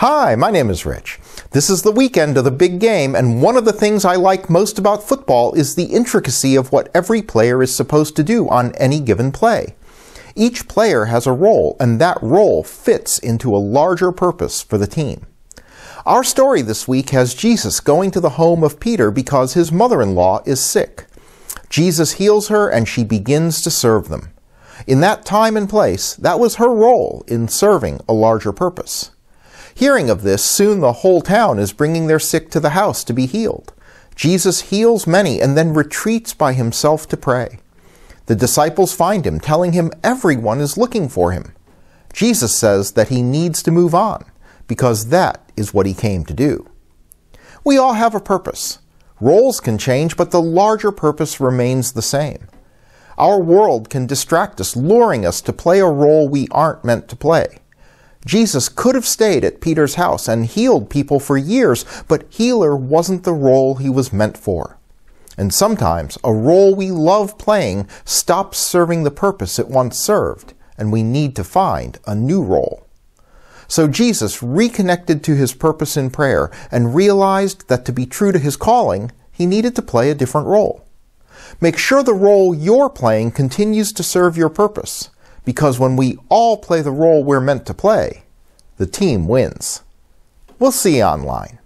Hi, my name is Rich. This is the weekend of the big game, and one of the things I like most about football is the intricacy of what every player is supposed to do on any given play. Each player has a role, and that role fits into a larger purpose for the team. Our story this week has Jesus going to the home of Peter because his mother in law is sick. Jesus heals her, and she begins to serve them. In that time and place, that was her role in serving a larger purpose. Hearing of this, soon the whole town is bringing their sick to the house to be healed. Jesus heals many and then retreats by himself to pray. The disciples find him, telling him everyone is looking for him. Jesus says that he needs to move on, because that is what he came to do. We all have a purpose. Roles can change, but the larger purpose remains the same. Our world can distract us, luring us to play a role we aren't meant to play. Jesus could have stayed at Peter's house and healed people for years, but healer wasn't the role he was meant for. And sometimes a role we love playing stops serving the purpose it once served, and we need to find a new role. So Jesus reconnected to his purpose in prayer and realized that to be true to his calling, he needed to play a different role. Make sure the role you're playing continues to serve your purpose because when we all play the role we're meant to play, the team wins. We'll see you online.